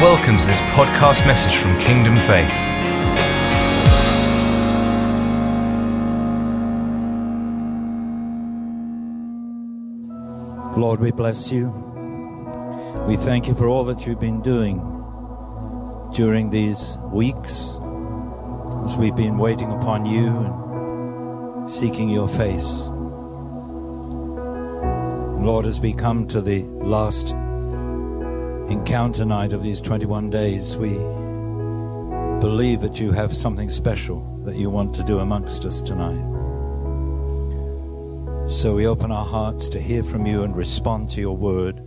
Welcome to this podcast message from Kingdom Faith. Lord, we bless you. We thank you for all that you've been doing during these weeks as we've been waiting upon you and seeking your face. Lord, as we come to the last encounter night of these 21 days, we believe that you have something special that you want to do amongst us tonight. So we open our hearts to hear from you and respond to your word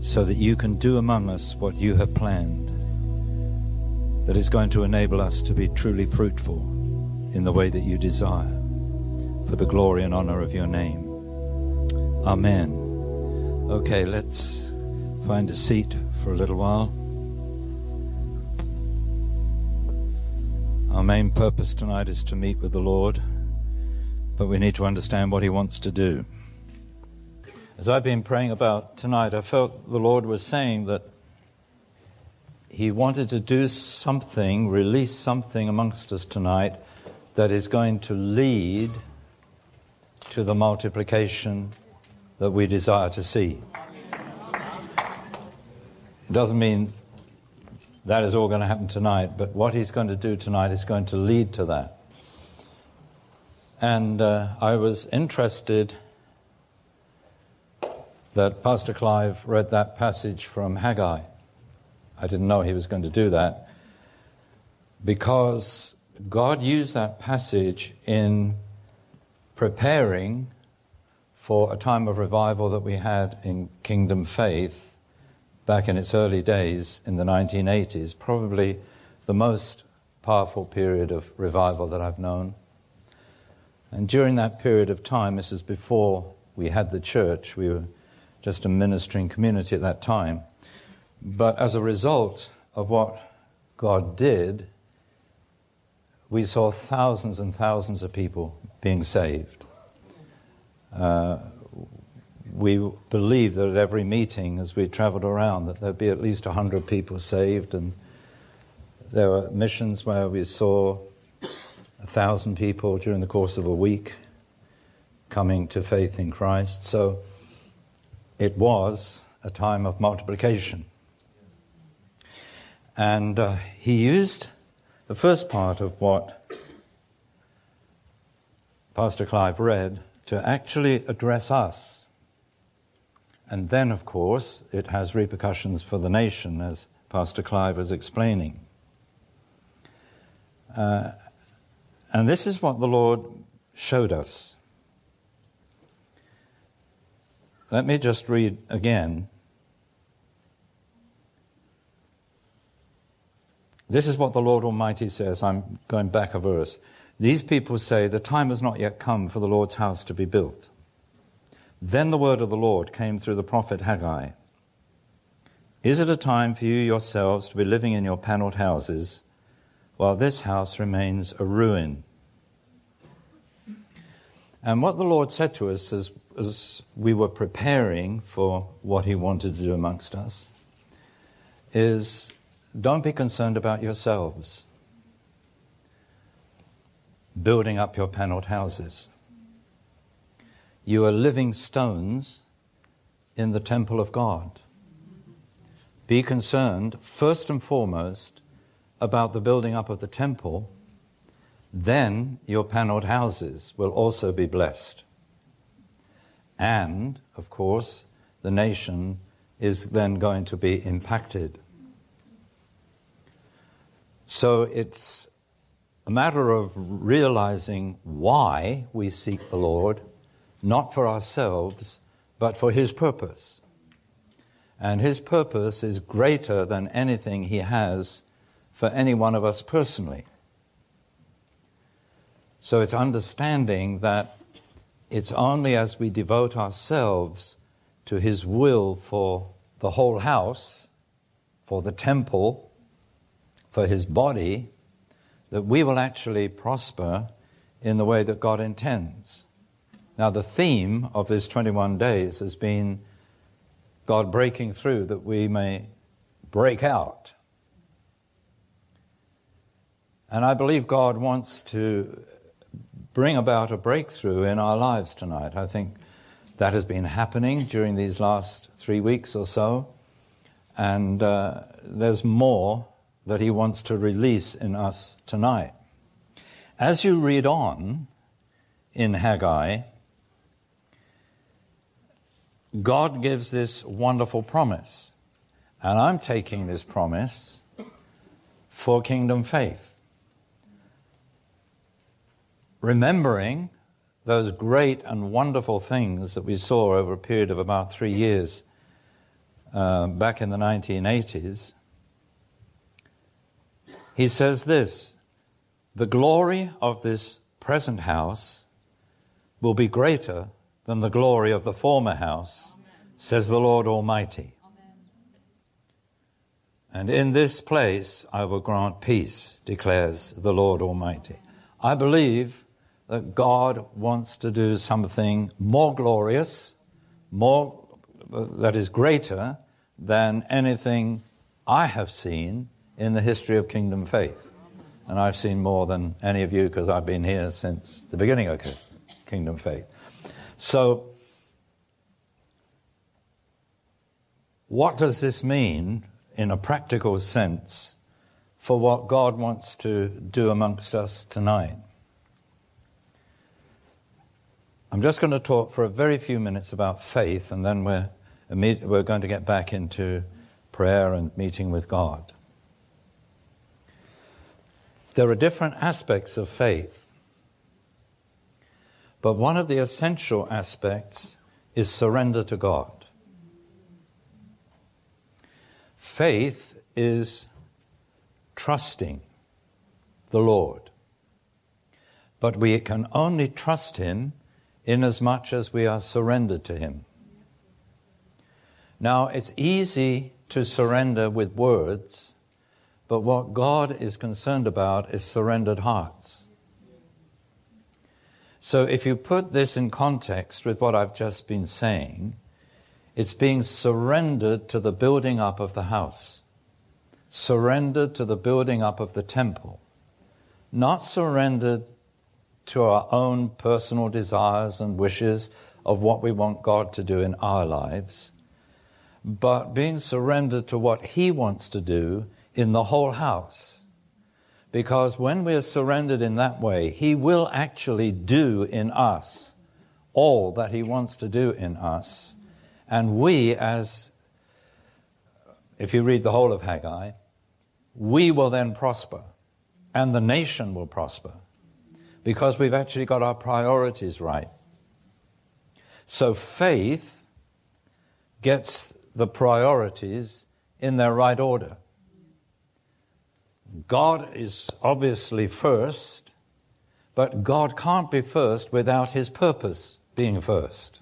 so that you can do among us what you have planned that is going to enable us to be truly fruitful in the way that you desire for the glory and honor of your name. Amen. Okay, let's find a seat for a little while. Our main purpose tonight is to meet with the Lord, but we need to understand what He wants to do. As I've been praying about tonight, I felt the Lord was saying that He wanted to do something, release something amongst us tonight that is going to lead to the multiplication that we desire to see. Doesn't mean that is all going to happen tonight, but what he's going to do tonight is going to lead to that. And uh, I was interested that Pastor Clive read that passage from Haggai. I didn't know he was going to do that because God used that passage in preparing for a time of revival that we had in Kingdom Faith back in its early days in the 1980s, probably the most powerful period of revival that I've known. And during that period of time, this is before we had the church, we were just a ministering community at that time. But as a result of what God did, we saw thousands and thousands of people being saved. Uh, we believed that at every meeting, as we traveled around, that there'd be at least 100 people saved. And there were missions where we saw a thousand people during the course of a week coming to faith in Christ. So it was a time of multiplication. And uh, he used the first part of what Pastor Clive read to actually address us and then, of course, it has repercussions for the nation, as Pastor Clive was explaining. Uh, and this is what the Lord showed us. Let me just read again. This is what the Lord Almighty says. I'm going back a verse. These people say, The time has not yet come for the Lord's house to be built. Then the word of the Lord came through the prophet Haggai. Is it a time for you yourselves to be living in your paneled houses while this house remains a ruin? And what the Lord said to us as, as we were preparing for what He wanted to do amongst us is don't be concerned about yourselves building up your paneled houses. You are living stones in the temple of God. Be concerned, first and foremost, about the building up of the temple. Then your paneled houses will also be blessed. And, of course, the nation is then going to be impacted. So it's a matter of realizing why we seek the Lord not for ourselves, but for His purpose. And His purpose is greater than anything He has for any one of us personally. So it's understanding that it's only as we devote ourselves to His will for the whole house, for the temple, for His body, that we will actually prosper in the way that God intends. Now, the theme of this 21 days has been God breaking through that we may break out And I believe God wants to bring about a breakthrough in our lives tonight. I think that has been happening during these last three weeks or so. And uh, there's more that He wants to release in us tonight. As you read on in Haggai, God gives this wonderful promise. And I'm taking this promise for kingdom faith. Remembering those great and wonderful things that we saw over a period of about three years uh, back in the 1980s, he says this The glory of this present house will be greater than the glory of the former house, says the Lord Almighty. And in this place I will grant peace, declares the Lord Almighty. I believe that God wants to do something more glorious, more that is greater than anything I have seen in the history of kingdom faith. And I've seen more than any of you because I've been here since the beginning of kingdom faith. So, what does this mean in a practical sense for what God wants to do amongst us tonight? I'm just going to talk for a very few minutes about faith, and then we're, we're going to get back into prayer and meeting with God. There are different aspects of faith. But one of the essential aspects is surrender to God. Faith is trusting the Lord. But we can only trust Him inasmuch as we are surrendered to Him. Now, it's easy to surrender with words, but what God is concerned about is surrendered hearts. So if you put this in context with what I've just been saying, it's being surrendered to the building up of the house, surrendered to the building up of the temple, not surrendered to our own personal desires and wishes of what we want God to do in our lives, but being surrendered to what He wants to do in the whole house. Because when we are surrendered in that way, He will actually do in us all that He wants to do in us. And we, as, if you read the whole of Haggai, we will then prosper, and the nation will prosper, because we've actually got our priorities right. So faith gets the priorities in their right order. God is obviously first, but God can't be first without his purpose being first.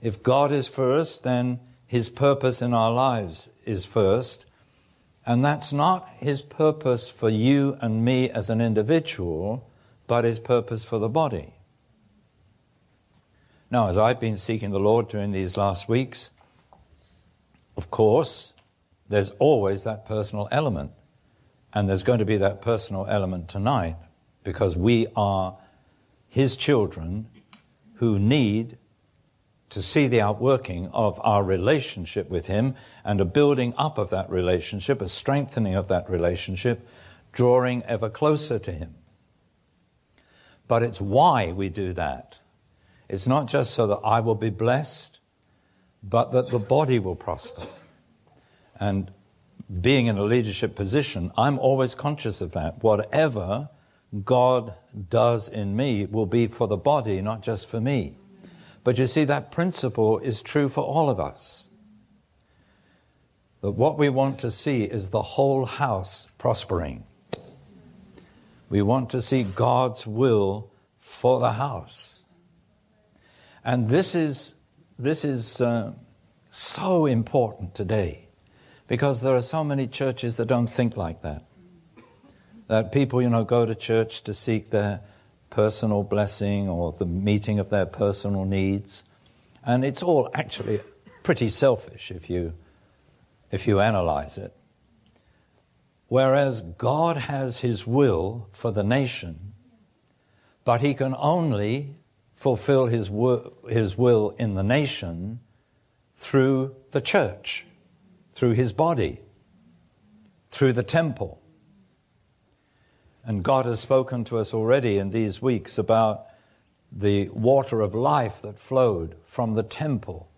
If God is first, then his purpose in our lives is first. And that's not his purpose for you and me as an individual, but his purpose for the body. Now, as I've been seeking the Lord during these last weeks, of course, there's always that personal element. And there's going to be that personal element tonight because we are His children who need to see the outworking of our relationship with Him and a building up of that relationship, a strengthening of that relationship, drawing ever closer to Him. But it's why we do that. It's not just so that I will be blessed, but that the body will prosper. And being in a leadership position, I'm always conscious of that. Whatever God does in me will be for the body, not just for me. But you see, that principle is true for all of us. That what we want to see is the whole house prospering. We want to see God's will for the house. And this is, this is uh, so important today. Because there are so many churches that don't think like that. That people, you know, go to church to seek their personal blessing or the meeting of their personal needs. And it's all actually pretty selfish if you, if you analyze it. Whereas God has his will for the nation, but he can only fulfill his, his will in the nation through the church, through his body, through the temple. And God has spoken to us already in these weeks about the water of life that flowed from the temple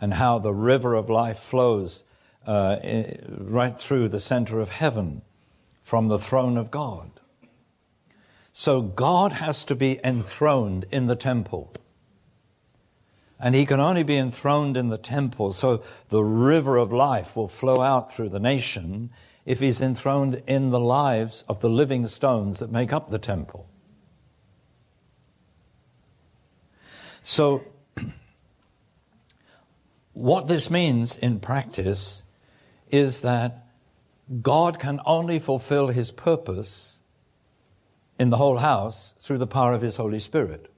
and how the river of life flows uh, right through the center of heaven from the throne of God. So God has to be enthroned in the temple. And he can only be enthroned in the temple, so the river of life will flow out through the nation if he's enthroned in the lives of the living stones that make up the temple. So, what this means in practice is that God can only fulfill his purpose in the whole house through the power of his Holy Spirit.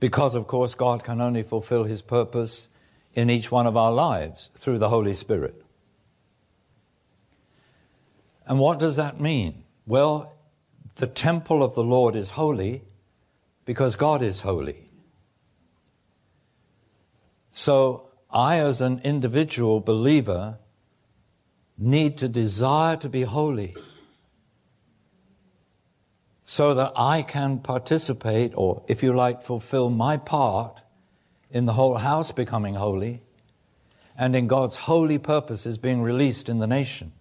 Because, of course, God can only fulfill his purpose in each one of our lives through the Holy Spirit. And what does that mean? Well, the temple of the Lord is holy because God is holy. So I, as an individual believer, need to desire to be holy so that I can participate, or if you like, fulfill my part in the whole house becoming holy and in God's holy purposes being released in the nation.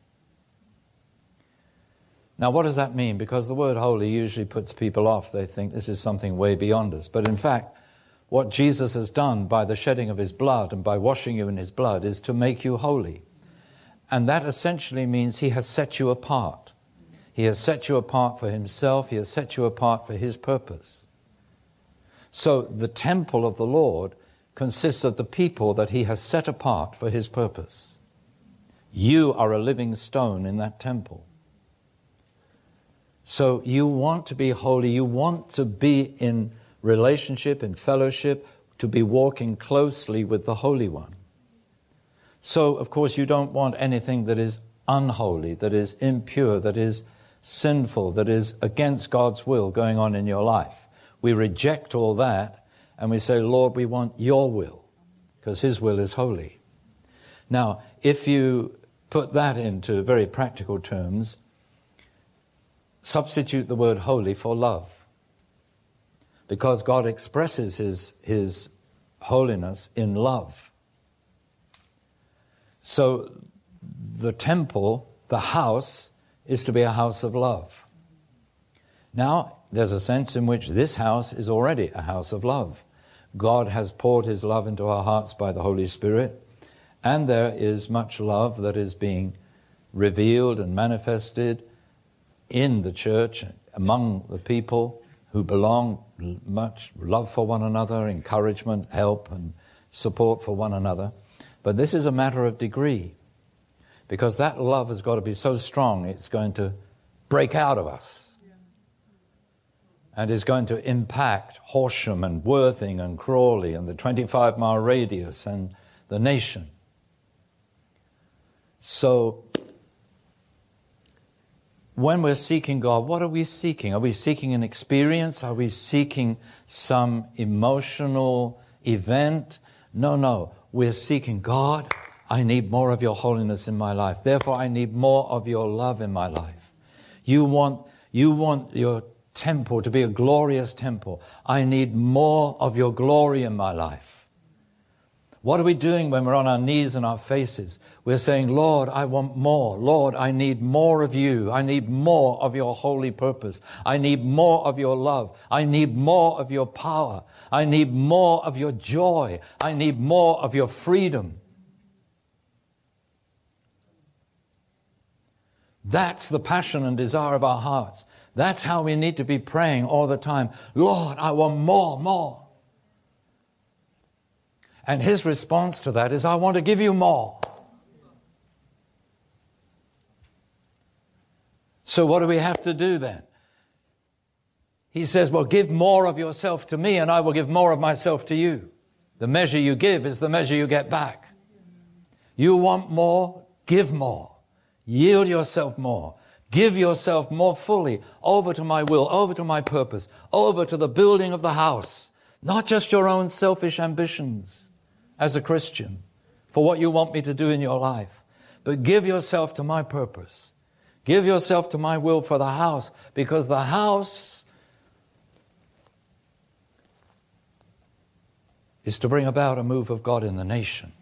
Now, what does that mean? Because the word holy usually puts people off. They think this is something way beyond us. But in fact, what Jesus has done by the shedding of his blood and by washing you in his blood is to make you holy. And that essentially means he has set you apart. He has set you apart for himself, he has set you apart for his purpose. So the temple of the Lord consists of the people that he has set apart for his purpose. You are a living stone in that temple. So you want to be holy, you want to be in relationship, in fellowship, to be walking closely with the Holy One. So, of course, you don't want anything that is unholy, that is impure, that is sinful, that is against God's will going on in your life. We reject all that and we say, Lord, we want your will, because His will is holy. Now, if you put that into very practical terms, substitute the word holy for love because God expresses his, his holiness in love. So the temple, the house, is to be a house of love. Now, there's a sense in which this house is already a house of love. God has poured his love into our hearts by the Holy Spirit, and there is much love that is being revealed and manifested in the church, among the people who belong, much love for one another, encouragement, help, and support for one another. But this is a matter of degree, because that love has got to be so strong it's going to break out of us and is going to impact Horsham and Worthing and Crawley and the 25 mile radius and the nation. So when we're seeking God, what are we seeking? Are we seeking an experience? Are we seeking some emotional event? No, no. We're seeking God. I need more of your holiness in my life. Therefore, I need more of your love in my life. You want, you want your temple to be a glorious temple. I need more of your glory in my life. What are we doing when we're on our knees and our faces? We're saying, Lord, I want more. Lord, I need more of you. I need more of your holy purpose. I need more of your love. I need more of your power. I need more of your joy. I need more of your freedom. That's the passion and desire of our hearts. That's how we need to be praying all the time. Lord, I want more, more. And his response to that is, I want to give you more. So, what do we have to do then? He says, Well, give more of yourself to me, and I will give more of myself to you. The measure you give is the measure you get back. You want more, give more. Yield yourself more. Give yourself more fully over to my will, over to my purpose, over to the building of the house, not just your own selfish ambitions as a Christian for what you want me to do in your life, but give yourself to my purpose. Give yourself to my will for the house because the house is to bring about a move of God in the nation.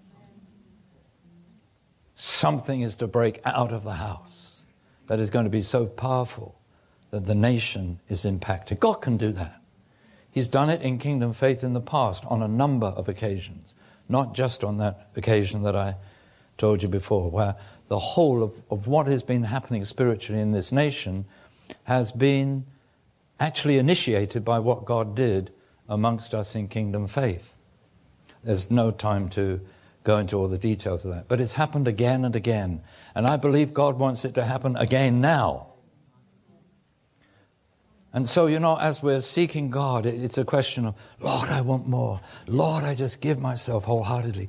Something is to break out of the house that is going to be so powerful that the nation is impacted. God can do that. He's done it in kingdom faith in the past on a number of occasions, not just on that occasion that I told you before, where the whole of, of what has been happening spiritually in this nation has been actually initiated by what God did amongst us in kingdom faith. There's no time to go into all the details of that. But it's happened again and again. And I believe God wants it to happen again now. And so, you know, as we're seeking God, it's a question of, Lord, I want more. Lord, I just give myself wholeheartedly.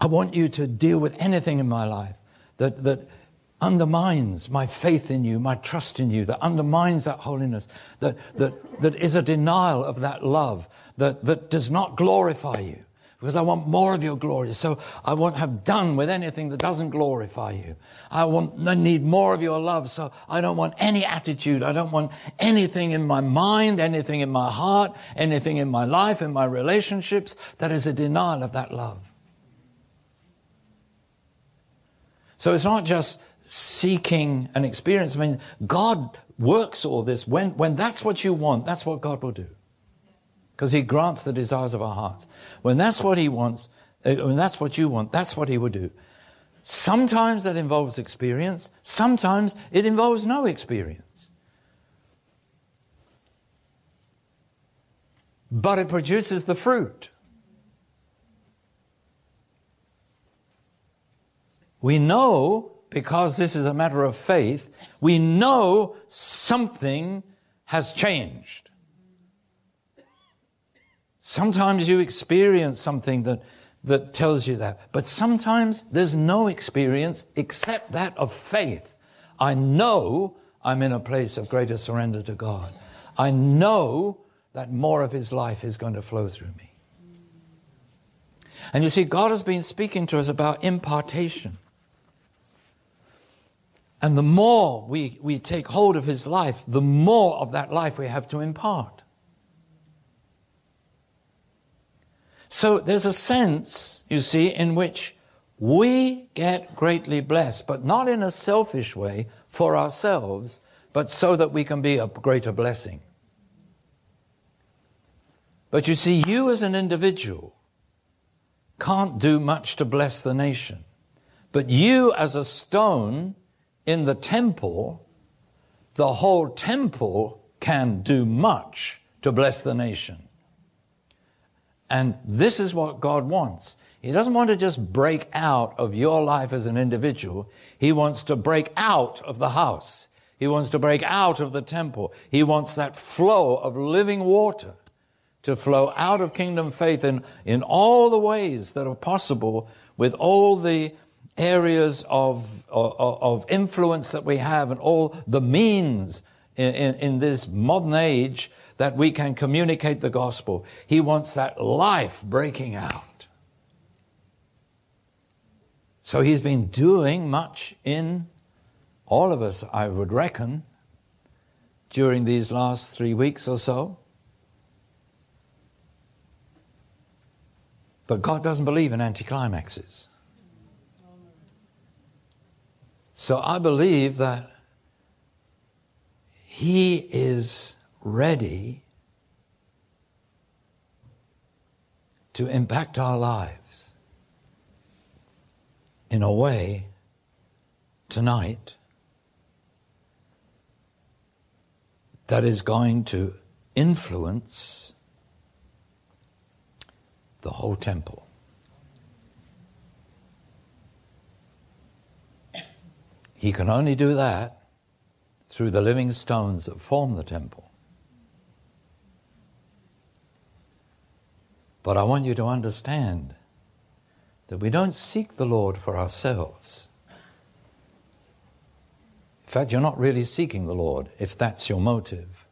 I want you to deal with anything in my life that, that undermines my faith in you, my trust in you, that undermines that holiness, that, that, that is a denial of that love, that, that does not glorify you because I want more of your glory. So I won't have done with anything that doesn't glorify you. I want, I need more of your love. So I don't want any attitude. I don't want anything in my mind, anything in my heart, anything in my life, in my relationships that is a denial of that love. So it's not just seeking an experience. I mean, God works all this. When, when that's what you want, that's what God will do because he grants the desires of our hearts. When that's what he wants, uh, when that's what you want, that's what he will do. Sometimes that involves experience, sometimes it involves no experience. But it produces the fruit. We know, because this is a matter of faith, we know something has changed. Sometimes you experience something that, that tells you that. But sometimes there's no experience except that of faith. I know I'm in a place of greater surrender to God. I know that more of His life is going to flow through me. And you see, God has been speaking to us about impartation. And the more we, we take hold of His life, the more of that life we have to impart. So there's a sense, you see, in which we get greatly blessed, but not in a selfish way for ourselves, but so that we can be a greater blessing. But you see, you as an individual can't do much to bless the nation. But you as a stone in the temple, the whole temple can do much to bless the nation. And this is what God wants. He doesn't want to just break out of your life as an individual. He wants to break out of the house. He wants to break out of the temple. He wants that flow of living water to flow out of kingdom faith in, in all the ways that are possible with all the areas of, of, of influence that we have and all the means in, in, in this modern age that we can communicate the gospel. He wants that life breaking out. So he's been doing much in all of us, I would reckon, during these last three weeks or so. But God doesn't believe in anticlimaxes. So I believe that He is ready to impact our lives in a way tonight that is going to influence the whole temple. He can only do that through the living stones that form the temple. But I want you to understand that we don't seek the Lord for ourselves. In fact, you're not really seeking the Lord if that's your motive.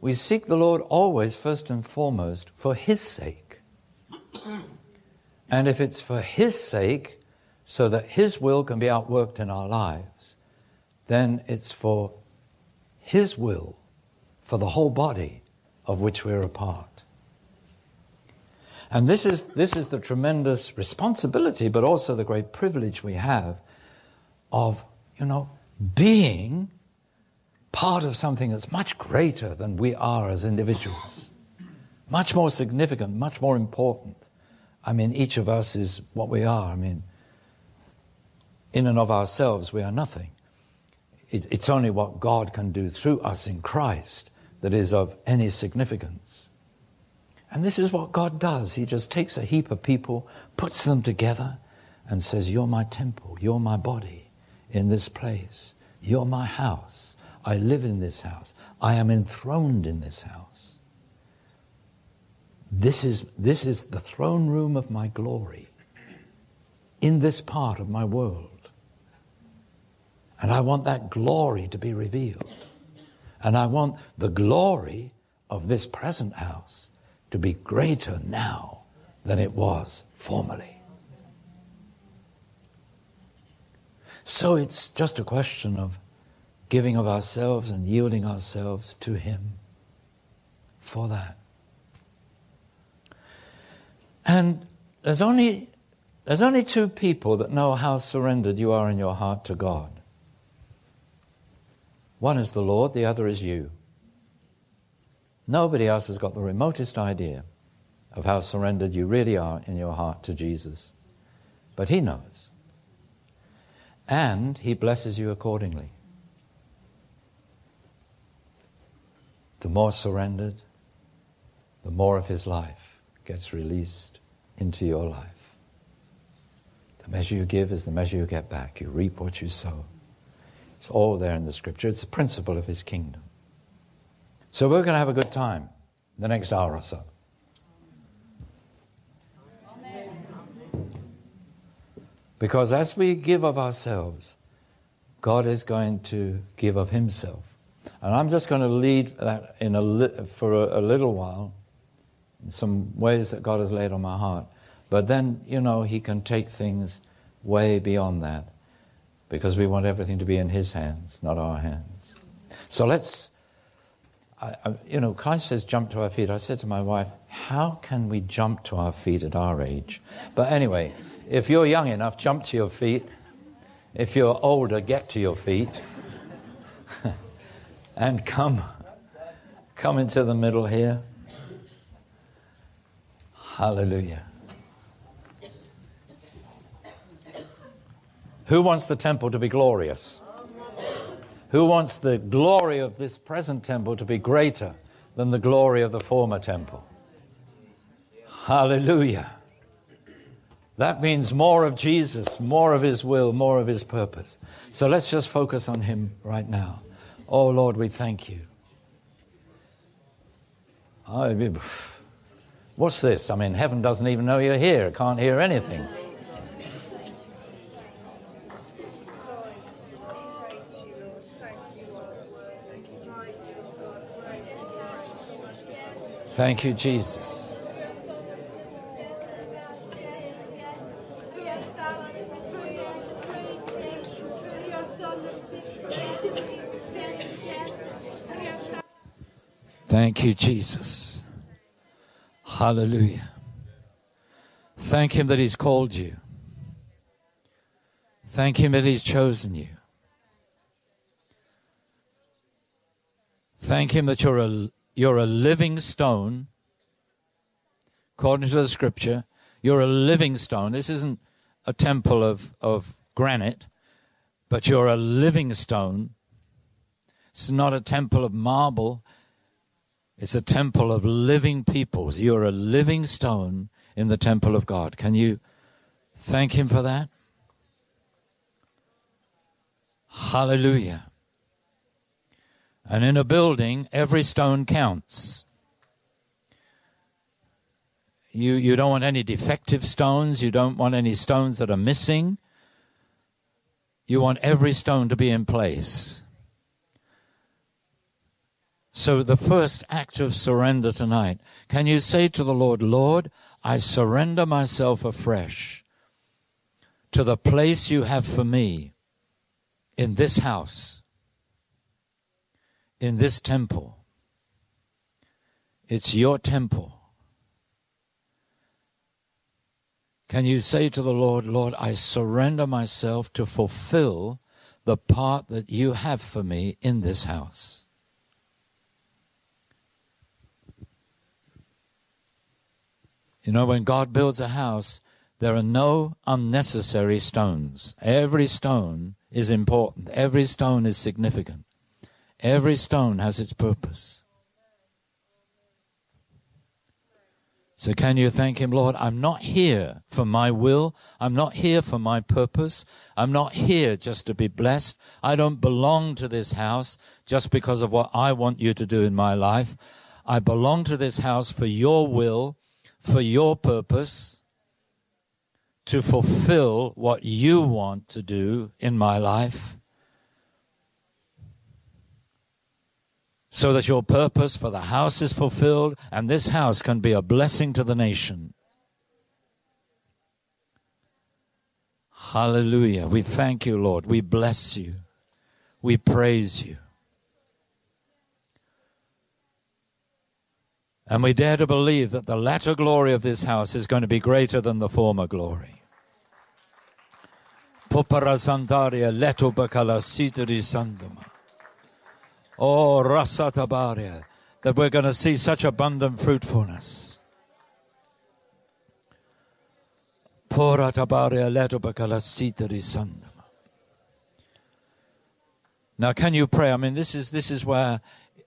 We seek the Lord always, first and foremost, for His sake. And if it's for His sake, so that His will can be outworked in our lives, then it's for His will, for the whole body of which we're a part. And this is, this is the tremendous responsibility, but also the great privilege we have of, you know, being part of something that's much greater than we are as individuals, much more significant, much more important. I mean, each of us is what we are. I mean, in and of ourselves, we are nothing. It, it's only what God can do through us in Christ that is of any significance. And this is what God does. He just takes a heap of people, puts them together, and says, You're my temple, you're my body in this place, you're my house. I live in this house, I am enthroned in this house. This is, this is the throne room of my glory in this part of my world. And I want that glory to be revealed. And I want the glory of this present house to be greater now than it was formerly. So it's just a question of giving of ourselves and yielding ourselves to Him for that. And there's only, there's only two people that know how surrendered you are in your heart to God. One is the Lord, the other is you. Nobody else has got the remotest idea of how surrendered you really are in your heart to Jesus. But He knows. And He blesses you accordingly. The more surrendered, the more of His life gets released into your life. The measure you give is the measure you get back. You reap what you sow. It's all there in the scripture. It's the principle of his kingdom. So we're going to have a good time the next hour or so. Because as we give of ourselves, God is going to give of Himself. And I'm just going to lead that in a li- for a, a little while, in some ways that God has laid on my heart. But then, you know, He can take things way beyond that because we want everything to be in His hands, not our hands. So let's, I, I, you know, Christ says jump to our feet. I said to my wife, how can we jump to our feet at our age? But anyway, if you're young enough, jump to your feet. If you're older, get to your feet. and come, come into the middle here. Hallelujah. Who wants the temple to be glorious? Who wants the glory of this present temple to be greater than the glory of the former temple? Hallelujah. That means more of Jesus, more of His will, more of His purpose. So let's just focus on Him right now. Oh Lord, we thank you. What's this? I mean, heaven doesn't even know you're here, it can't hear anything. Thank you, Jesus. Thank you, Jesus. Hallelujah. Thank Him that He's called you. Thank Him that He's chosen you. Thank Him that you're a you're a living stone. According to the scripture, you're a living stone. This isn't a temple of, of granite, but you're a living stone. It's not a temple of marble, it's a temple of living peoples. You're a living stone in the temple of God. Can you thank Him for that? Hallelujah. And in a building, every stone counts. You, you don't want any defective stones. You don't want any stones that are missing. You want every stone to be in place. So, the first act of surrender tonight, can you say to the Lord, Lord, I surrender myself afresh to the place you have for me in this house, in this temple. It's your temple. Can you say to the Lord, Lord, I surrender myself to fulfill the part that you have for me in this house? You know, when God builds a house, there are no unnecessary stones. Every stone is important, every stone is significant, every stone has its purpose. So, can you thank Him, Lord? I'm not here for my will. I'm not here for my purpose. I'm not here just to be blessed. I don't belong to this house just because of what I want you to do in my life. I belong to this house for your will for your purpose to fulfill what you want to do in my life. So that your purpose for the house is fulfilled and this house can be a blessing to the nation. Hallelujah. We thank you, Lord. We bless you. We praise you. And we dare to believe that the latter glory of this house is going to be greater than the former glory. Sitari. Oh, rasatabaria, that we're going to see such abundant fruitfulness. Now, can you pray? I mean, this is, this is where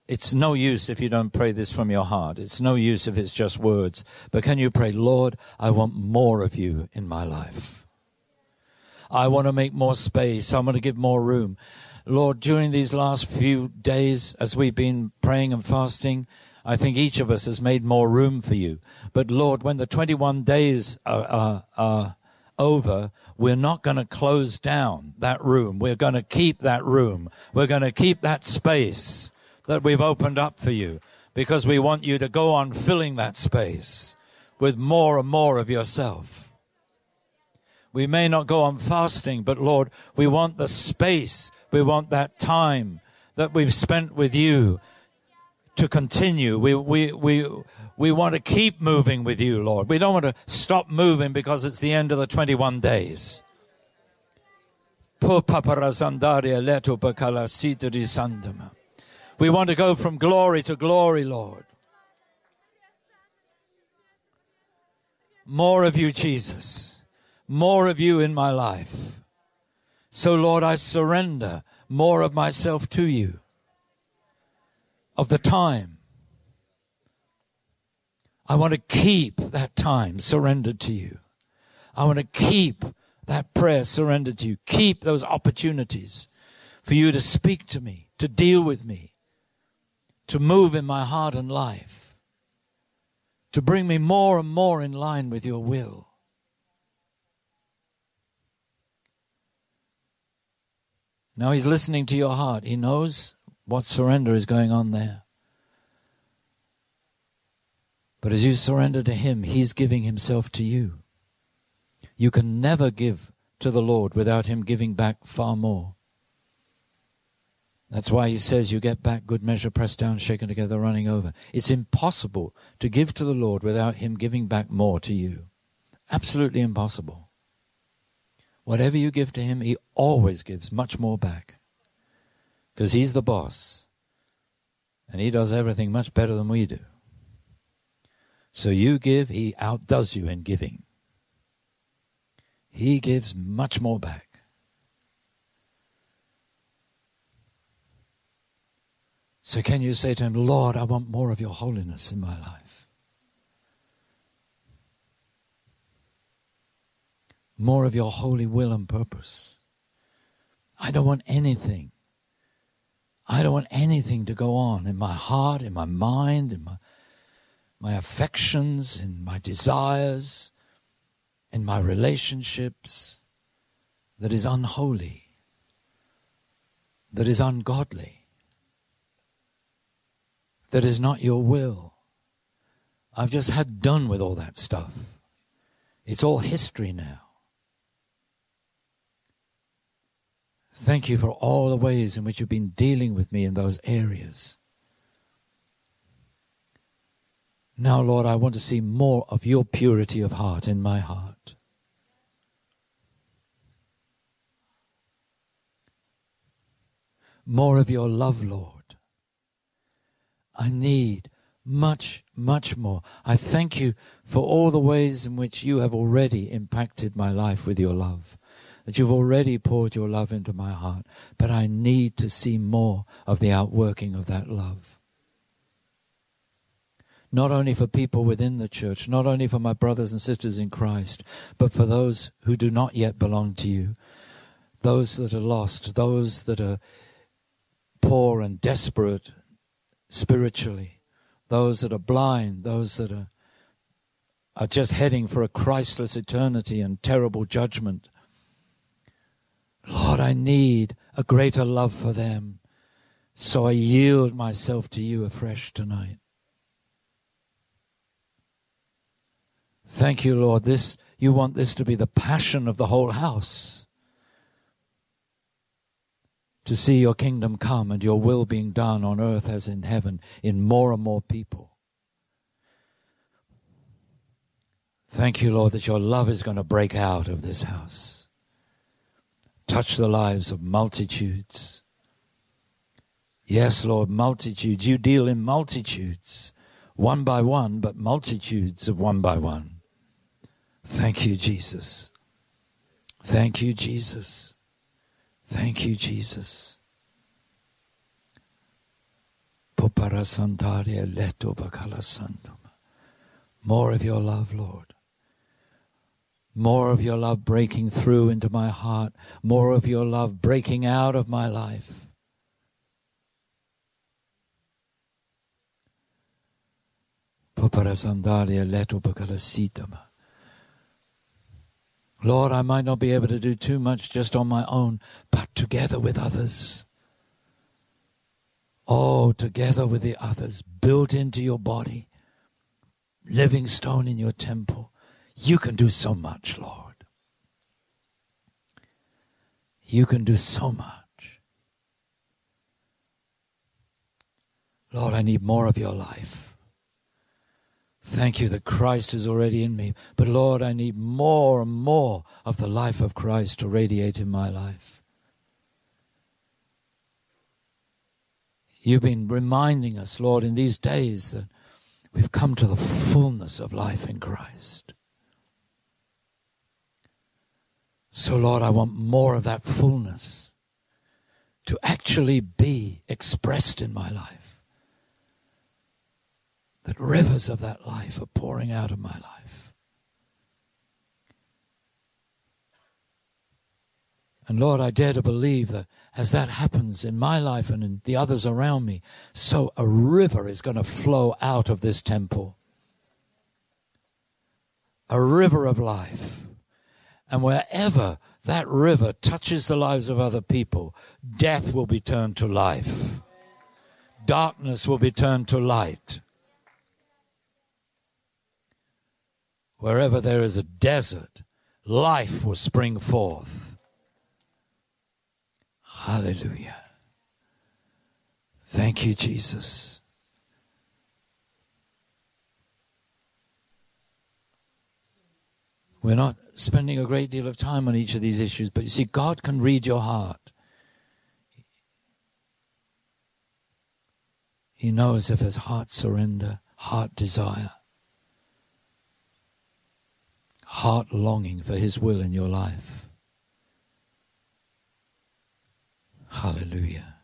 it's no use if you don't pray this from your heart. It's no use if it's just words. But can you pray, Lord, I want more of you in my life. I want to make more space. I want to give more room. Lord, during these last few days, as we've been praying and fasting, I think each of us has made more room for you. But Lord, when the 21 days are, are, are over, we're not going to close down that room. We're going to keep that room. We're going to keep that space that we've opened up for you because we want you to go on filling that space with more and more of yourself. We may not go on fasting, but Lord, we want the space, we want that time that we've spent with you to continue. We, we, we, we want to keep moving with you, Lord. We don't want to stop moving because it's the end of the 21 days. We want to go from glory to glory, Lord. More of you, Jesus. More of you in my life. So, Lord, I surrender more of myself to you, of the time. I want to keep that time surrendered to you. I want to keep that prayer surrendered to you. Keep those opportunities for you to speak to me, to deal with me, to move in my heart and life, to bring me more and more in line with your will. Now he's listening to your heart. He knows what surrender is going on there. But as you surrender to him, he's giving himself to you. You can never give to the Lord without him giving back far more. That's why he says you get back good measure, pressed down, shaken together, running over. It's impossible to give to the Lord without him giving back more to you. Absolutely impossible. Whatever you give to him, he always gives much more back. Because he's the boss. And he does everything much better than we do. So you give, he outdoes you in giving. He gives much more back. So, can you say to him, Lord, I want more of your holiness in my life? More of your holy will and purpose. I don't want anything. I don't want anything to go on in my heart, in my mind, in my, my affections, in my desires, in my relationships that is unholy. that is ungodly, that is not your will. I've just had done with all that stuff. It's all history now. Thank you for all the ways in which you've been dealing with me in those areas. Now, Lord, I want to see more of your purity of heart in my heart. More of your love, Lord. I need much, much more. I thank you for all the ways in which you have already impacted my life with your love, that you've already poured your love into my heart, but I need to see more of the outworking of that love not only for people within the church, not only for my brothers and sisters in Christ, but for those who do not yet belong to you, those that are lost, those that are poor and desperate spiritually, those that are blind, those that are, are just heading for a Christless eternity and terrible judgment. Lord, I need a greater love for them. So I yield myself to you afresh tonight. Thank you, Lord. This you want this to be the passion of the whole house. To see your kingdom come and your will being done on earth as in heaven in more and more people. Thank you, Lord, that your love is going to break out of this house. Touch the lives of multitudes. Yes, Lord, multitudes. You deal in multitudes, one by one, but multitudes of one by one. Thank you, Jesus. Thank you, Jesus. Thank you, Jesus. More of your love, Lord. More of your love breaking through into my heart. More of your love breaking out of my life. Lord, I might not be able to do too much just on my own, but together with others. Oh, together with the others, built into your body, living stone in your temple. You can do so much, Lord. You can do so much. Lord, I need more of your life. Thank you that Christ is already in me. But Lord, I need more and more of the life of Christ to radiate in my life. You've been reminding us, Lord, in these days that we've come to the fullness of life in Christ. So, Lord, I want more of that fullness to actually be expressed in my life that rivers of that life are pouring out of my life. And Lord, I dare to believe that as that happens in my life and in the others around me, so a river is going to flow out of this temple. A river of life. And wherever that river touches the lives of other people, death will be turned to life. Darkness will be turned to light. Wherever there is a desert, life will spring forth. Hallelujah. Thank you, Jesus. We're not spending a great deal of time on each of these issues, but you see, God can read your heart. He knows if there's heart surrender, heart desire heart longing for His will in your life. Hallelujah.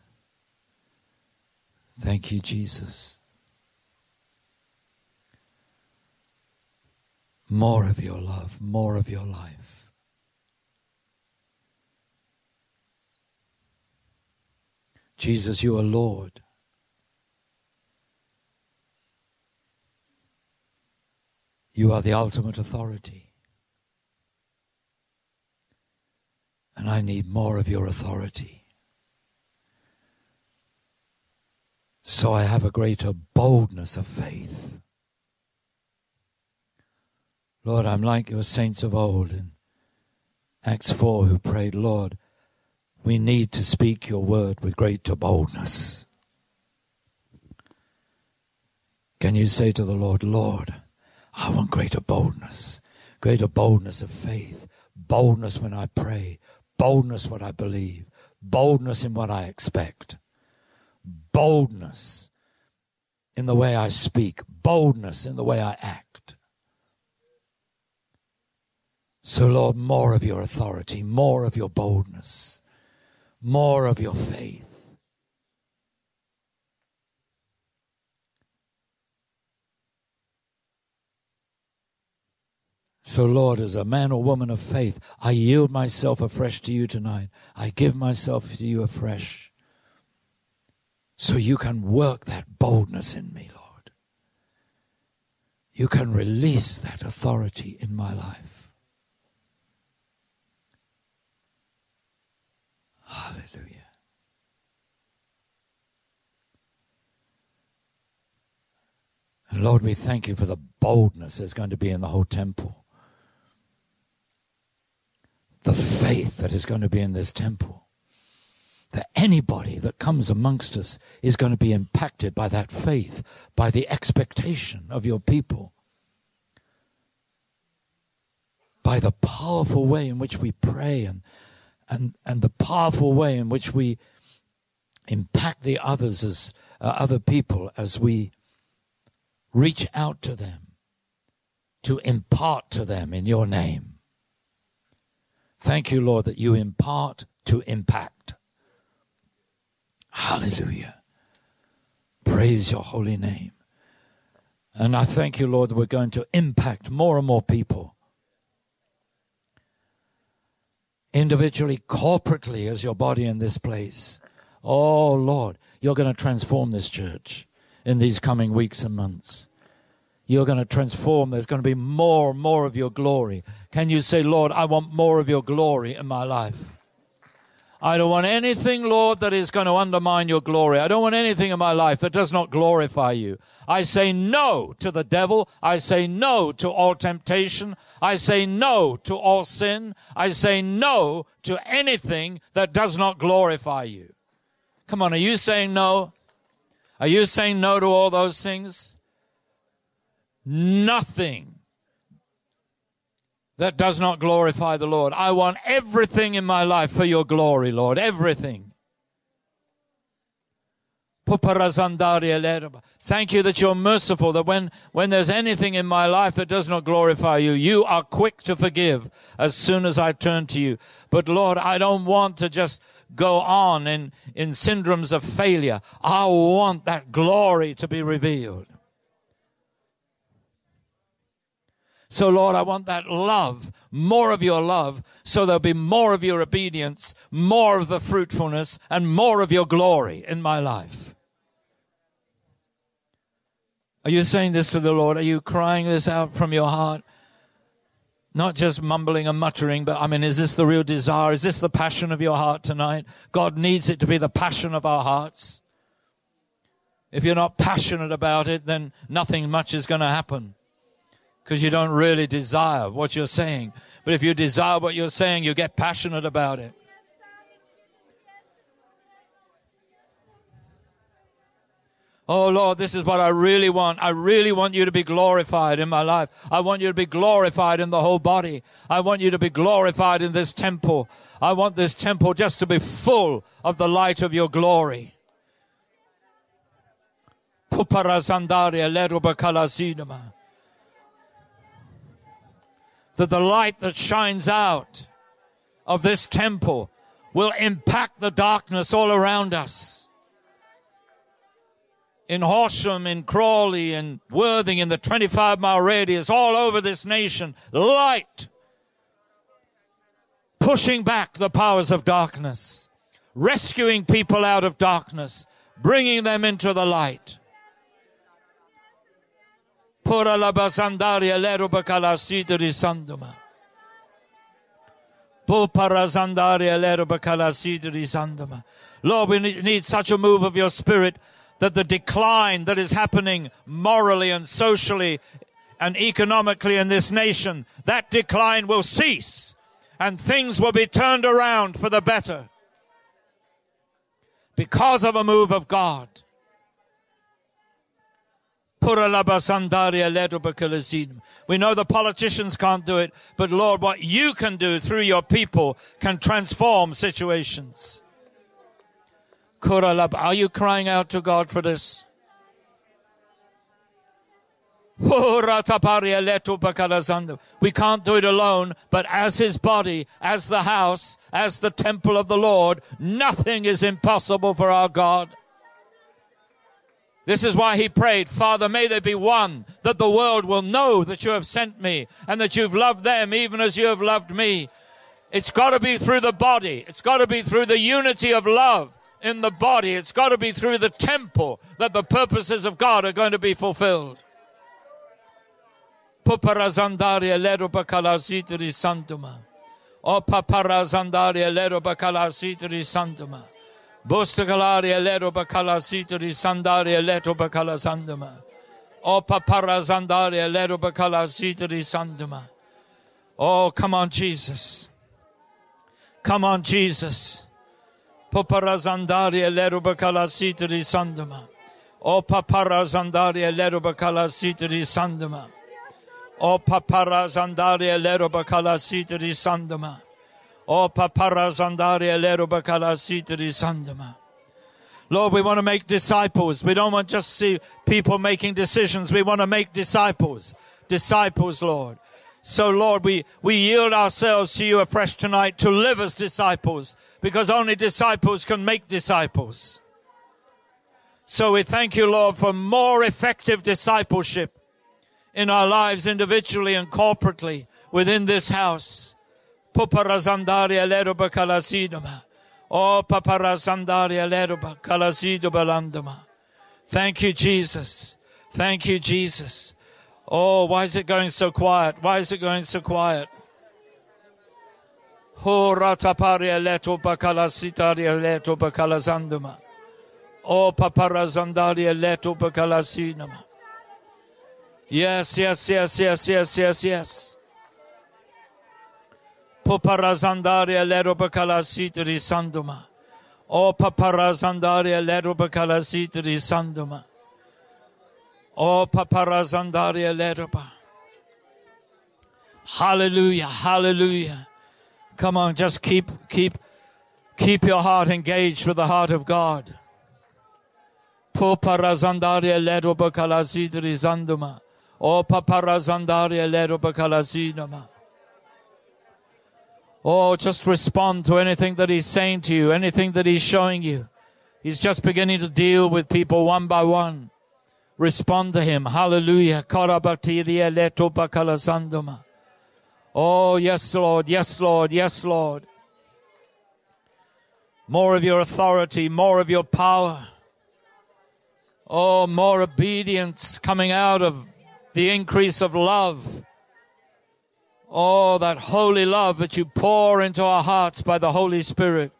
Thank you, Jesus. More of your love, more of your life. Jesus, you are Lord. You are the ultimate authority. And I need more of your authority. So I have a greater boldness of faith. Lord, I'm like your saints of old in Acts 4 who prayed, Lord, we need to speak your word with greater boldness. Can you say to the Lord, Lord, I want greater boldness, greater boldness of faith, boldness when I pray, boldness what I believe, boldness in what I expect, boldness in the way I speak, boldness in the way I act. So, Lord, more of your authority, more of your boldness, more of your faith. So, Lord, as a man or woman of faith, I yield myself afresh to you tonight. I give myself to you afresh so you can work that boldness in me, Lord. You can release that authority in my life. Hallelujah. And Lord, we thank you for the boldness that's going to be in the whole temple the faith that is going to be in this temple. That anybody that comes amongst us is going to be impacted by that faith, by the expectation of your people, by the powerful way in which we pray and, and, and the powerful way in which we impact the others as uh, other people as we reach out to them to impart to them in your name. Thank you, Lord, that you impart to impact. Hallelujah. Praise your holy name. And I thank you, Lord, that we're going to impact more and more people. Individually, corporately, as your body in this place. Oh, Lord, you're going to transform this church in these coming weeks and months. You're going to transform. There's going to be more and more of your glory. Can you say, Lord, I want more of your glory in my life? I don't want anything, Lord, that is going to undermine your glory. I don't want anything in my life that does not glorify you. I say no to the devil. I say no to all temptation. I say no to all sin. I say no to anything that does not glorify you. Come on, are you saying no? Are you saying no to all those things? nothing that does not glorify the Lord. I want everything in my life for your glory, Lord. Everything. Thank you that you're merciful, that when, when there's anything in my life that does not glorify you, you are quick to forgive as soon as I turn to you. But Lord, I don't want to just go on in, in syndromes of failure. I want that glory to be revealed. So, Lord, I want that love, more of your love, so there'll be more of your obedience, more of the fruitfulness, and more of your glory in my life. Are you saying this to the Lord? Are you crying this out from your heart? Not just mumbling and muttering, but I mean, is this the real desire? Is this the passion of your heart tonight? God needs it to be the passion of our hearts. If you're not passionate about it, then nothing much is going to happen because you don't really desire what you're saying. But if you desire what you're saying, you get passionate about it. Oh Lord, this is what I really want. I really want you to be glorified in my life. I want you to be glorified in the whole body. I want you to be glorified in this temple. I want this temple just to be full of the light of your glory that the light that shines out of this temple will impact the darkness all around us. In Horsham, in Crawley, in Worthing, in the 25 mile radius, all over this nation, light pushing back the powers of darkness, rescuing people out of darkness, bringing them into the light. Pora la basandaria lero bacala sidri sanduma. Po parazandaria lero bacala sidri sanduma. Lord, we need such a move of your spirit that the decline that is happening morally and socially and economically in this nation, that decline will cease and things will be turned around for the better because of a move of God. We know the politicians can't do it, but Lord, what you can do through your people can transform situations. Are you crying out to God for this? We can't do it alone, but as his body, as the house, as the temple of the Lord, nothing is impossible for our God. This is why he prayed, Father, may there be one that the world will know that you have sent me and that you've loved them even as you have loved me. It's got to be through the body. It's got to be through the unity of love in the body. It's got to be through the temple that the purposes of God are going to be fulfilled. Puparazandaria lero bakalasitri santuma. O paparazandaria santuma. Bostagalaria lero bakalasitri sandaria leto bakalasanduma. O paparazandaria lero bakalasitri sanduma. Oh, come on, Jesus. Come on, Jesus. Paparazandaria lero bakalasitri sanduma. O paparazandaria lero bakalasitri sanduma. O papara zandaria lero bakala sitri sandama. O papara zandaria lero sandama. Lord, we want to make disciples. We don't want just see people making decisions. We want to make disciples. Disciples, Lord. So, Lord, we, we yield ourselves to you afresh tonight to live as disciples because only disciples can make disciples. So we thank you, Lord, for more effective discipleship in our lives individually and corporately within this house. Puparazandaria leruba kalasidama. Oh, paparazandaria leruba kalasidubalandama. Thank you, Jesus. Thank you, Jesus. Oh, why is it going so quiet? Why is it going so quiet? Ho rataparia leto bakalasitaria leto bakalazandama. Oh, paparazandaria leto bakalasinama. Yes, yes, yes, yes, yes, yes, yes. Poparazandaria lerobakalasitri sanduma. O paparazandaria lerobakalasitri sanduma. O paparazandaria leroba. Hallelujah, hallelujah. Come on, just keep, keep, keep your heart engaged with the heart of God. Poparazandaria lerobakalasitri sanduma. O paparazandaria lero bakalazinama. Oh, just respond to anything that he's saying to you, anything that he's showing you. He's just beginning to deal with people one by one. Respond to him. Hallelujah. Oh, yes, Lord. Yes, Lord. Yes, Lord. More of your authority, more of your power. Oh, more obedience coming out of the increase of love. Oh, that holy love that you pour into our hearts by the Holy Spirit.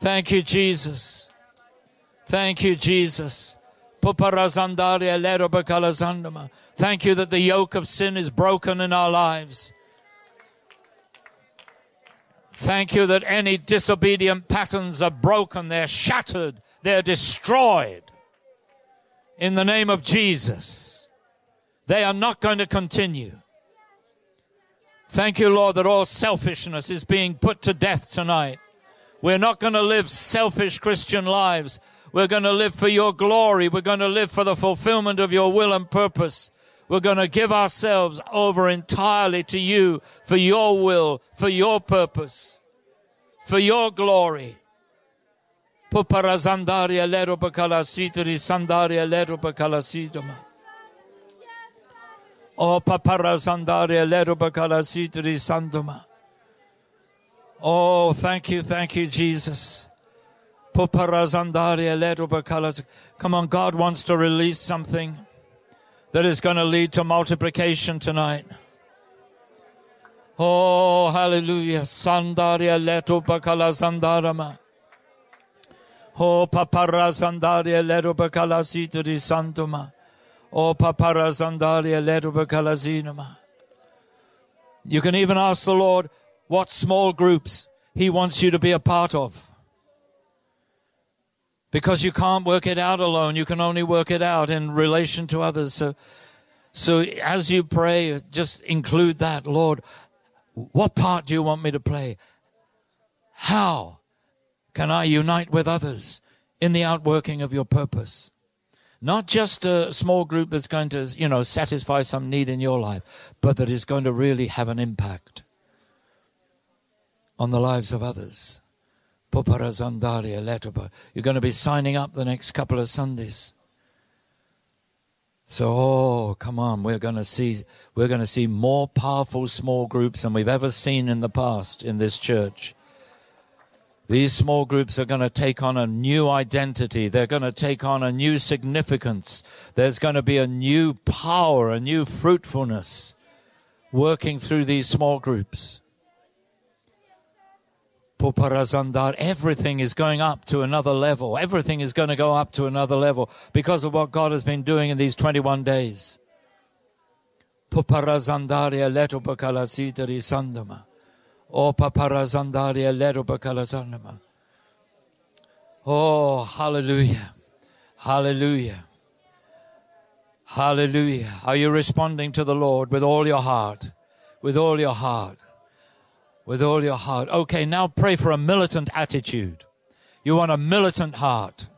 Thank you, Jesus. Thank you, Jesus. Thank you that the yoke of sin is broken in our lives. Thank you that any disobedient patterns are broken, they're shattered, they're destroyed. In the name of Jesus. They are not going to continue. Thank you, Lord, that all selfishness is being put to death tonight. We're not going to live selfish Christian lives. We're going to live for your glory. We're going to live for the fulfillment of your will and purpose. We're going to give ourselves over entirely to you for your will, for your purpose, for your glory. Puparazandaria sandaria lero Oh, paparazandaria lerubakalasitri sanduma. Oh, thank you, thank you, Jesus. Come on, God wants to release something that is going to lead to multiplication tonight. Oh, hallelujah. Sandaria leto bakala sandarama. Oh, papara sandaria ledo bacalasita di santoma. Papara bacalazinoma. You can even ask the Lord what small groups He wants you to be a part of. Because you can't work it out alone. You can only work it out in relation to others. So, so as you pray, just include that. Lord, what part do you want me to play? How can I unite with others in the outworking of your purpose? Not just a small group that's going to, you know, satisfy some need in your life, but that is going to really have an impact on the lives of others. You're going to be signing up the next couple of Sundays. So, oh, come on, we're going to see, we're going to see more powerful small groups than we've ever seen in the past in this church. These small groups are going to take on a new identity. They're going to take on a new significance. There's going to be a new power, a new fruitfulness working through these small groups. Puparazandar, everything is going up to another level. Everything is going to go up to another level because of what God has been doing in these 21 days. Puparazandaria leto sandama. Oh. Oh, hallelujah. Hallelujah. Hallelujah. Are you responding to the Lord with all your heart? With all your heart with all your heart. Okay, now pray for a militant attitude. You want a militant heart.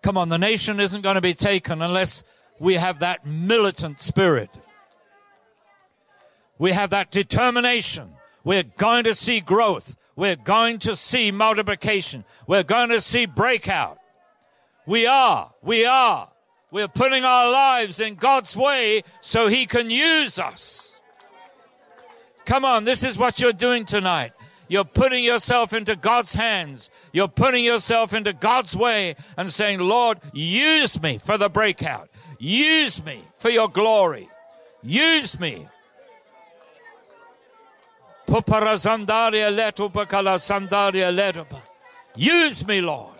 Come on, the nation isn't going to be taken unless we have that militant spirit. We have that determination. We're going to see growth. We're going to see multiplication. We're going to see breakout. We are. We are. We're putting our lives in God's way so He can use us. Come on, this is what you're doing tonight. You're putting yourself into God's hands. You're putting yourself into God's way and saying, Lord, use me for the breakout. Use me for your glory. Use me. Use me, Lord.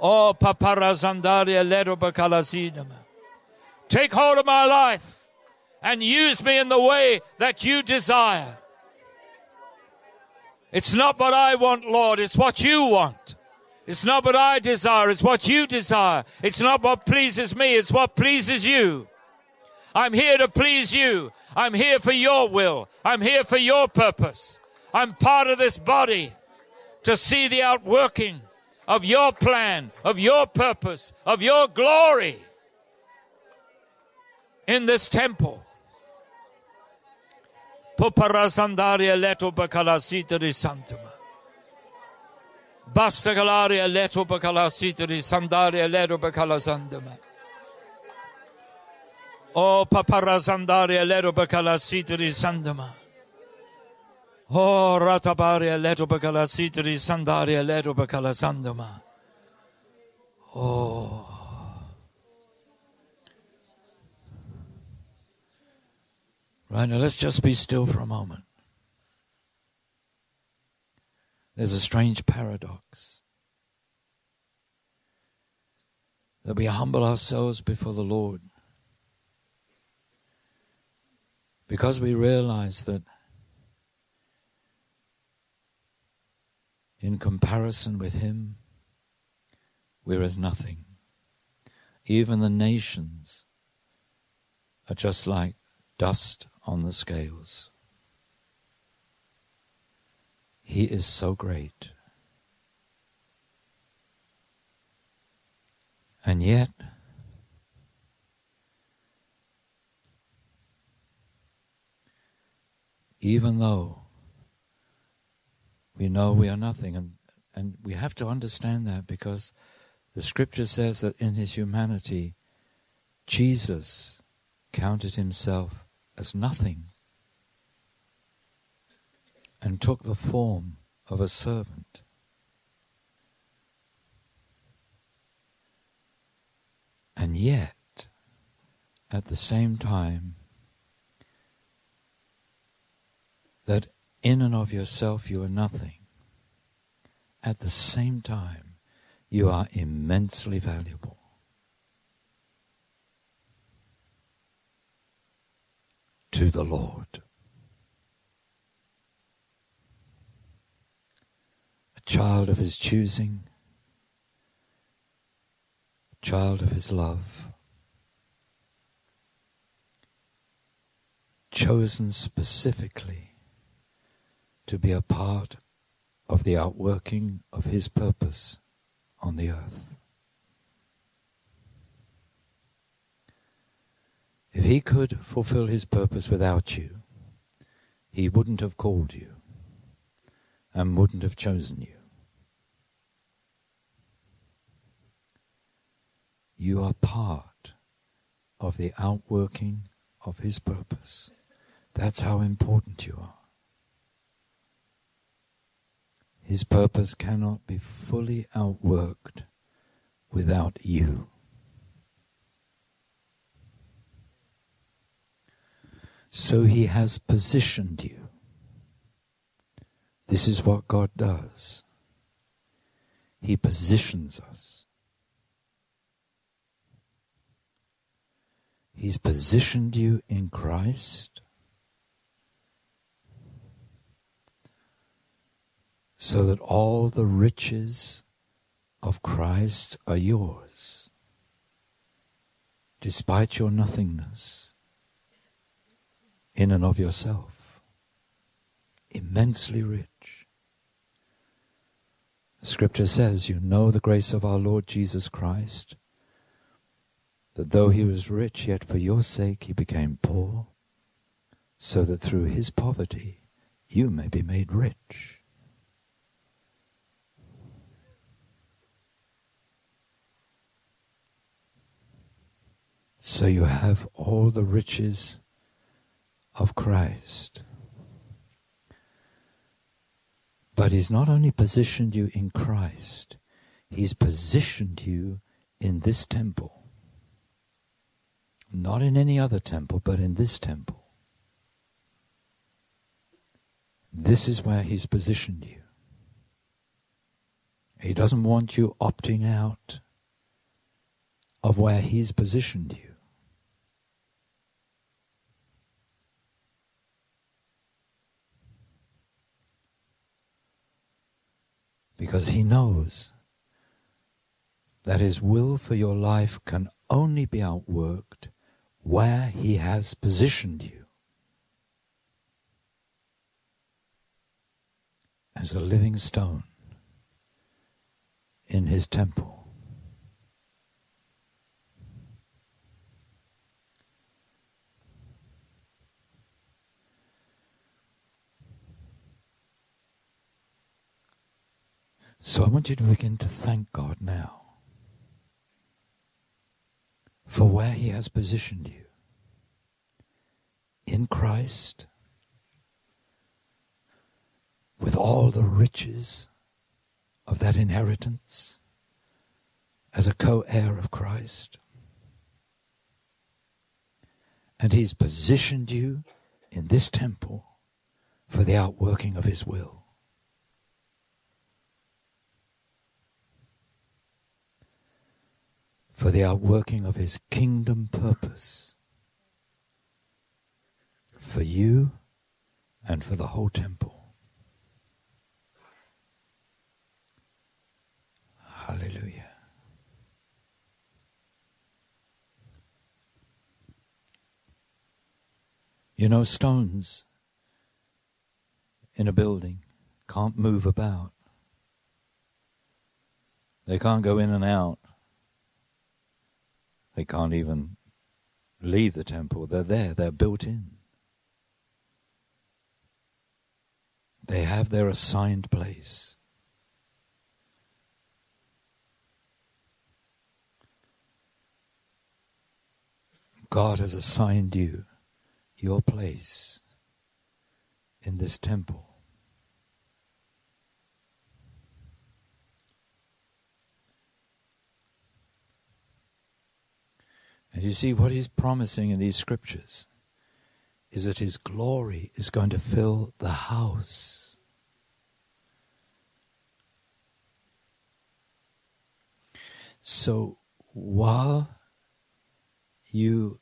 Oh. Take hold of my life and use me in the way that you desire. It's not what I want, Lord. It's what you want. It's not what I desire. It's what you desire. It's not what pleases me. It's what pleases you. I'm here to please you. I'm here for your will. I'm here for your purpose. I'm part of this body to see the outworking of your plan, of your purpose, of your glory in this temple. Leto santuma. Basta galaria leto sandaria leto. Oh, paparazandaria leto bacalasita di sanduma. Oh, ratabaria leto bacalasita di sandaria leto bacalasanduma. Oh. Right now, let's just be still for a moment. There's a strange paradox that we humble ourselves before the Lord because we realize that in comparison with Him, we're as nothing. Even the nations are just like dust on the scales. He is so great. And yet, even though we know we are nothing, and, and we have to understand that because the scripture says that in his humanity, Jesus counted himself as nothing and took the form of a servant. And yet, at the same time, that in and of yourself, you are nothing. At the same time, you are immensely valuable. To the Lord. A child of his choosing, a child of his love. chosen specifically to be a part of the outworking of His purpose on the earth. If He could fulfill His purpose without you, He wouldn't have called you and wouldn't have chosen you. You are part of the outworking of His purpose. That's how important you are. His purpose cannot be fully outworked without you. So he has positioned you. This is what God does. He positions us. He's positioned you in Christ so that all the riches of Christ are yours, despite your nothingness in and of yourself. Immensely rich. The scripture says, You know the grace of our Lord Jesus Christ, that though he was rich, yet for your sake he became poor, so that through his poverty you may be made rich. So you have all the riches of Christ. But He's not only positioned you in Christ, He's positioned you in this temple. Not in any other temple, but in this temple. This is where He's positioned you. He doesn't want you opting out of where He's positioned you. Because he knows that his will for your life can only be outworked where he has positioned you as a living stone in his temple. So I want you to begin to thank God now for where He has positioned you in Christ with all the riches of that inheritance as a co heir of Christ. And He's positioned you in this temple for the outworking of His will. For the outworking of his kingdom purpose for you and for the whole temple. Hallelujah. You know, stones in a building can't move about. They can't go in and out. They can't even leave the temple. They're there, they're built in. They have their assigned place. God has assigned you your place in this temple. And you see, what he's promising in these scriptures is that His glory is going to fill the house. So while you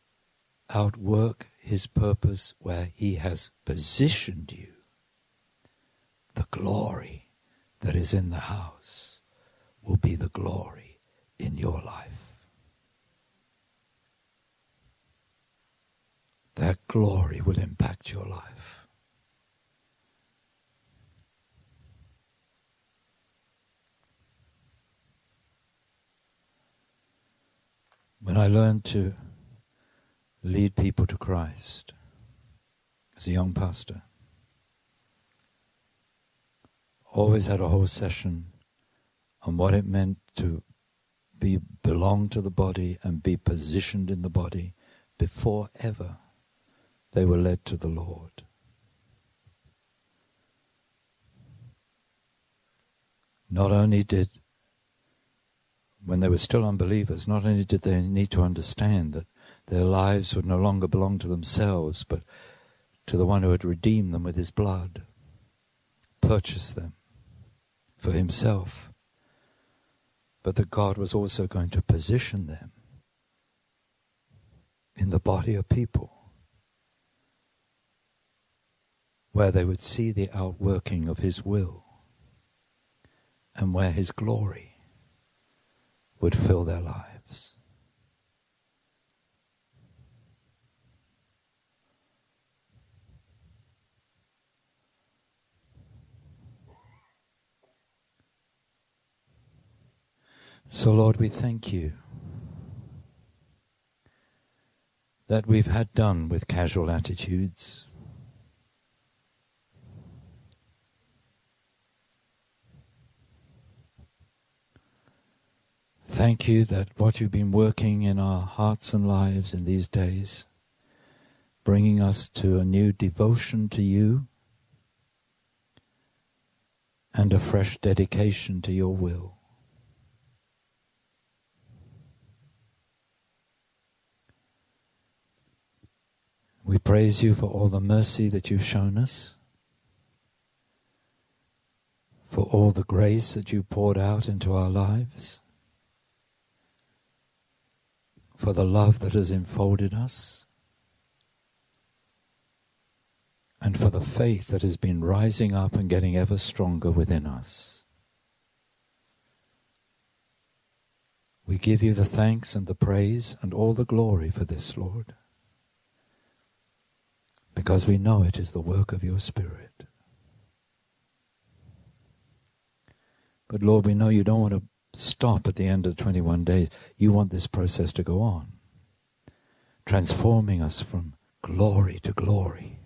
outwork His purpose where He has positioned you, the glory that is in the house will be the glory in your life. That glory will impact your life. When I learned to lead people to Christ as a young pastor, always had a whole session on what it meant to be belong to the body and be positioned in the body before ever they were led to the Lord. Not only did, when they were still unbelievers, not only did they need to understand that their lives would no longer belong to themselves, but to the one who had redeemed them with his blood, purchased them for himself, but that God was also going to position them in the body of people where they would see the outworking of His will and where His glory would fill their lives. So, Lord, we thank you that we've had done with casual attitudes. Thank you that what you've been working in our hearts and lives in these days, bringing us to a new devotion to you and a fresh dedication to your will. We praise you for all the mercy that you've shown us, for all the grace that you poured out into our lives for the love that has enfolded us, and for the faith that has been rising up and getting ever stronger within us. We give you the thanks and the praise and all the glory for this, Lord, because we know it is the work of your Spirit. But Lord, we know you don't want to stop at the end of the 21 days. You want this process to go on, transforming us from glory to glory.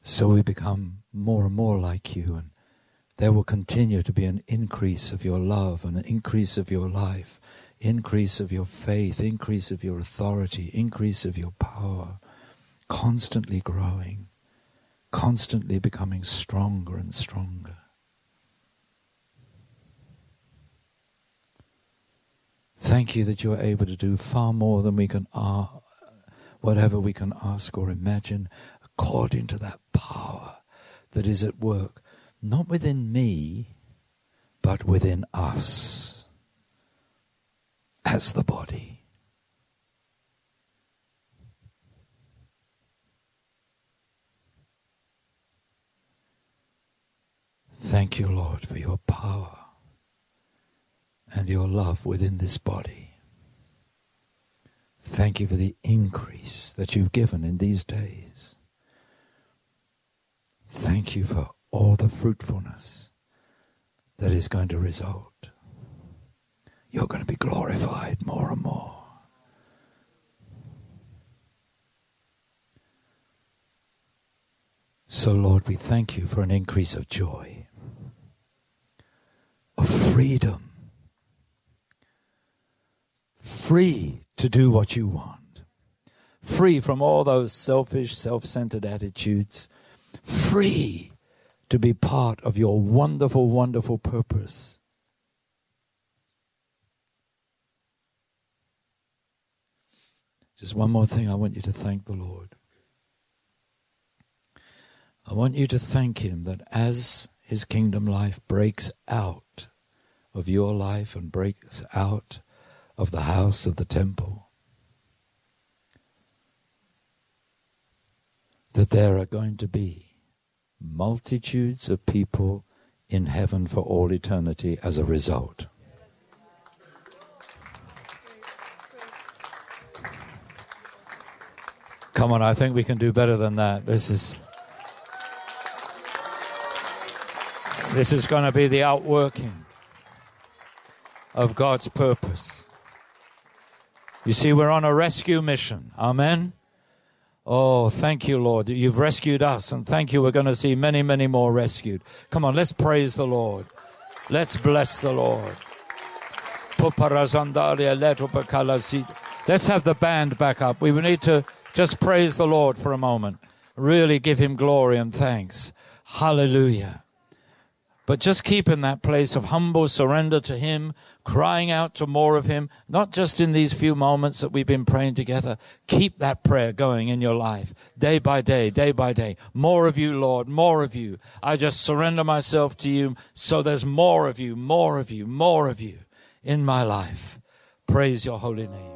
So we become more and more like you, and there will continue to be an increase of your love and an increase of your life, increase of your faith, increase of your authority, increase of your power, constantly growing, constantly becoming stronger and stronger. Thank you that you are able to do far more than we can, uh, whatever we can ask or imagine, according to that power that is at work, not within me, but within us as the body. Thank you, Lord, for your power and your love within this body. Thank you for the increase that you've given in these days. Thank you for all the fruitfulness that is going to result. You're going to be glorified more and more. So, Lord, we thank you for an increase of joy, of freedom free to do what you want, free from all those selfish, self centered attitudes, free to be part of your wonderful, wonderful purpose. Just one more thing, I want you to thank the Lord. I want you to thank Him that as His kingdom life breaks out of your life and breaks out of the house of the temple, that there are going to be multitudes of people in heaven for all eternity as a result. Come on, I think we can do better than that. This is This is going to be the outworking of God's purpose. You see, we're on a rescue mission. Amen. Oh, thank you, Lord, that you've rescued us. And thank you, we're going to see many, many more rescued. Come on, let's praise the Lord. Let's bless the Lord. Let's have the band back up. We need to just praise the Lord for a moment. Really give him glory and thanks. Hallelujah. But just keep in that place of humble surrender to Him, crying out to more of Him, not just in these few moments that we've been praying together. Keep that prayer going in your life, day by day, day by day. More of you, Lord, more of you. I just surrender myself to you so there's more of you, more of you, more of you in my life. Praise your holy name.